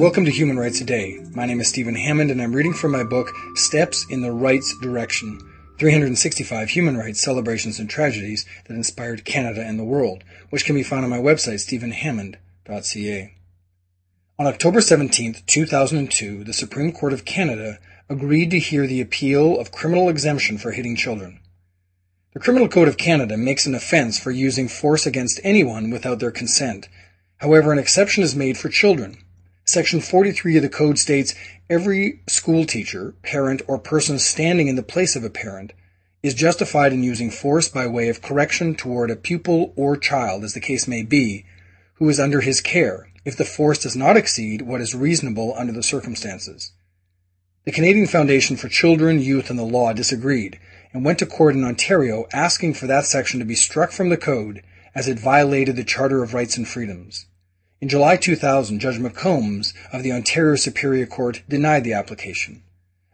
Welcome to Human Rights Today. My name is Stephen Hammond and I'm reading from my book Steps in the Rights Direction 365 Human Rights Celebrations and Tragedies that Inspired Canada and the World, which can be found on my website stephenhammond.ca. On October 17, 2002, the Supreme Court of Canada agreed to hear the appeal of criminal exemption for hitting children. The Criminal Code of Canada makes an offense for using force against anyone without their consent. However, an exception is made for children. Section 43 of the code states every school teacher, parent, or person standing in the place of a parent is justified in using force by way of correction toward a pupil or child, as the case may be, who is under his care, if the force does not exceed what is reasonable under the circumstances. The Canadian Foundation for Children, Youth, and the Law disagreed and went to court in Ontario asking for that section to be struck from the code as it violated the Charter of Rights and Freedoms. In July 2000, Judge McCombs of the Ontario Superior Court denied the application.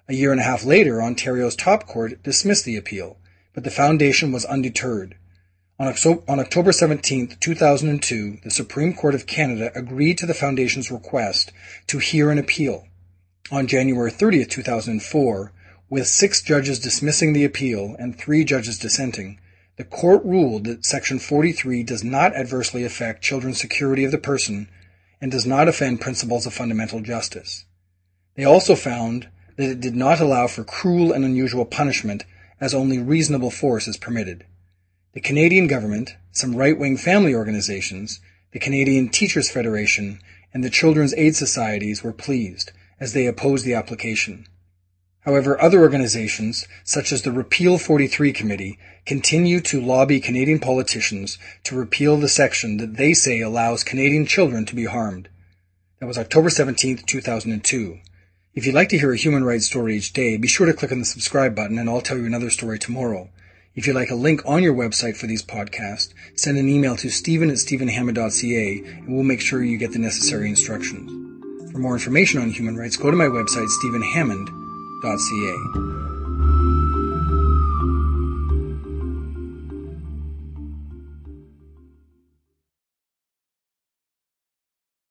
A year and a half later, Ontario's top court dismissed the appeal, but the Foundation was undeterred. On, October 17, 2002, the Supreme Court of Canada agreed to the Foundation's request to hear an appeal. On January 30, 2004, with six judges dismissing the appeal and three judges dissenting, the court ruled that Section 43 does not adversely affect children's security of the person and does not offend principles of fundamental justice. They also found that it did not allow for cruel and unusual punishment as only reasonable force is permitted. The Canadian government, some right-wing family organizations, the Canadian Teachers Federation, and the Children's Aid Societies were pleased as they opposed the application. However, other organizations, such as the Repeal 43 Committee, continue to lobby Canadian politicians to repeal the section that they say allows Canadian children to be harmed. That was October 17, 2002. If you'd like to hear a human rights story each day, be sure to click on the subscribe button and I'll tell you another story tomorrow. If you'd like a link on your website for these podcasts, send an email to stephen at stephenhammond.ca and we'll make sure you get the necessary instructions. For more information on human rights, go to my website, stephenhammond.ca.